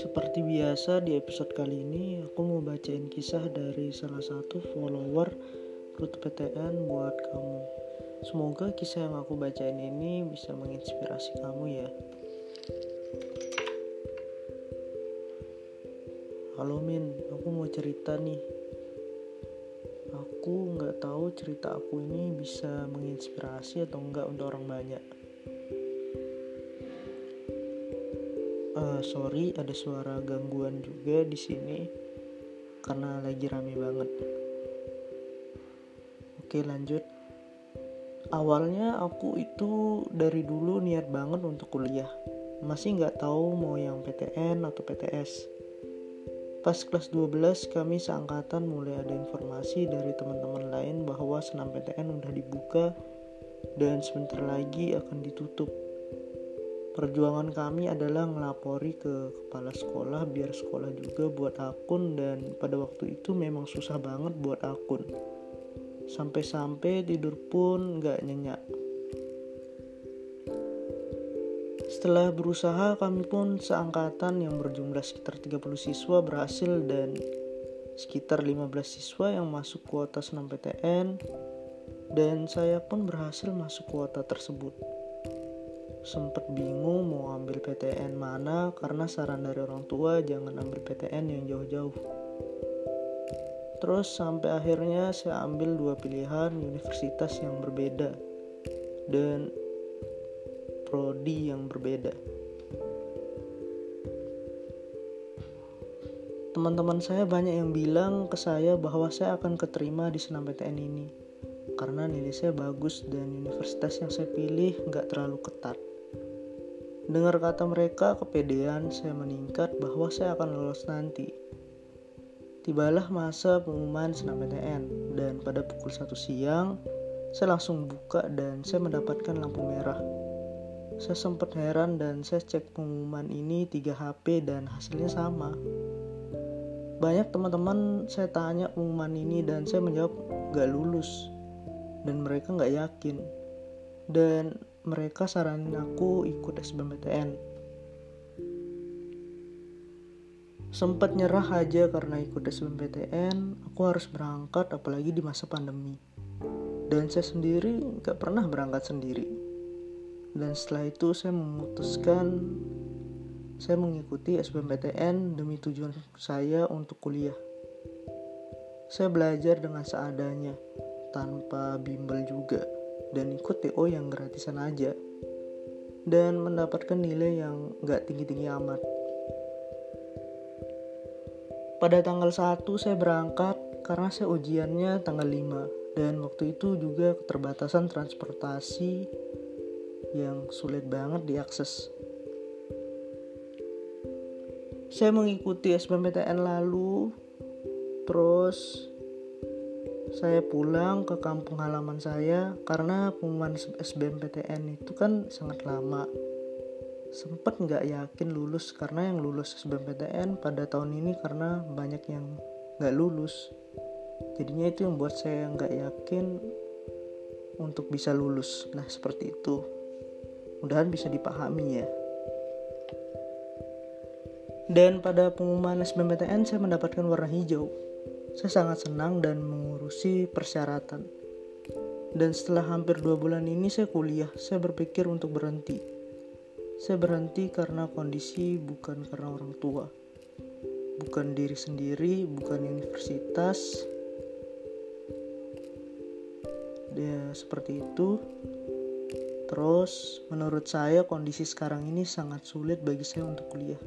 Seperti biasa di episode kali ini aku mau bacain kisah dari salah satu follower Rute PTN buat kamu. Semoga kisah yang aku bacain ini bisa menginspirasi kamu ya. Halo Min, aku mau cerita nih. Aku nggak tahu cerita aku ini bisa menginspirasi atau enggak untuk orang banyak. Uh, sorry ada suara gangguan juga di sini karena lagi rame banget. Oke lanjut. Awalnya aku itu dari dulu niat banget untuk kuliah. Masih nggak tahu mau yang PTN atau PTS pas kelas 12 kami seangkatan mulai ada informasi dari teman-teman lain bahwa senam PTN udah dibuka dan sebentar lagi akan ditutup Perjuangan kami adalah ngelapori ke kepala sekolah biar sekolah juga buat akun dan pada waktu itu memang susah banget buat akun. Sampai-sampai tidur pun gak nyenyak. Setelah berusaha kami pun seangkatan yang berjumlah sekitar 30 siswa berhasil dan sekitar 15 siswa yang masuk kuota senam PTN dan saya pun berhasil masuk kuota tersebut sempet bingung mau ambil PTN mana karena saran dari orang tua jangan ambil PTN yang jauh-jauh. Terus sampai akhirnya saya ambil dua pilihan universitas yang berbeda dan prodi yang berbeda. Teman-teman saya banyak yang bilang ke saya bahwa saya akan keterima di senam PTN ini karena nilai saya bagus dan universitas yang saya pilih nggak terlalu ketat. Dengar kata mereka, kepedean saya meningkat bahwa saya akan lolos nanti. Tibalah masa pengumuman senam PTN dan pada pukul 1 siang saya langsung buka dan saya mendapatkan lampu merah. Saya sempat heran dan saya cek pengumuman ini 3 HP dan hasilnya sama. Banyak teman-teman saya tanya pengumuman ini dan saya menjawab gak lulus dan mereka gak yakin. Dan mereka saranin aku ikut SBMPTN. Sempat nyerah aja karena ikut SBMPTN, aku harus berangkat apalagi di masa pandemi. Dan saya sendiri gak pernah berangkat sendiri. Dan setelah itu saya memutuskan saya mengikuti SBMPTN demi tujuan saya untuk kuliah. Saya belajar dengan seadanya, tanpa bimbel juga dan ikut TO yang gratisan aja dan mendapatkan nilai yang gak tinggi-tinggi amat. Pada tanggal 1 saya berangkat karena saya ujiannya tanggal 5 dan waktu itu juga keterbatasan transportasi yang sulit banget diakses. Saya mengikuti SBMPTN lalu terus saya pulang ke kampung halaman saya karena pengumuman SBMPTN itu kan sangat lama. Sempet nggak yakin lulus karena yang lulus SBMPTN pada tahun ini karena banyak yang nggak lulus. Jadinya itu yang buat saya nggak yakin untuk bisa lulus. Nah seperti itu. Mudahan bisa dipahami ya. Dan pada pengumuman SBMPTN saya mendapatkan warna hijau saya sangat senang dan mengurusi persyaratan. Dan setelah hampir dua bulan ini saya kuliah, saya berpikir untuk berhenti. Saya berhenti karena kondisi bukan karena orang tua. Bukan diri sendiri, bukan universitas. Ya seperti itu. Terus menurut saya kondisi sekarang ini sangat sulit bagi saya untuk kuliah.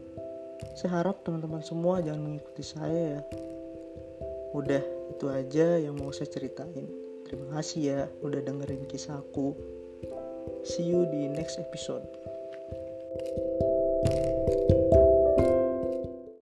Saya harap teman-teman semua jangan mengikuti saya ya. Udah itu aja yang mau saya ceritain. Terima kasih ya udah dengerin kisahku. See you di next episode.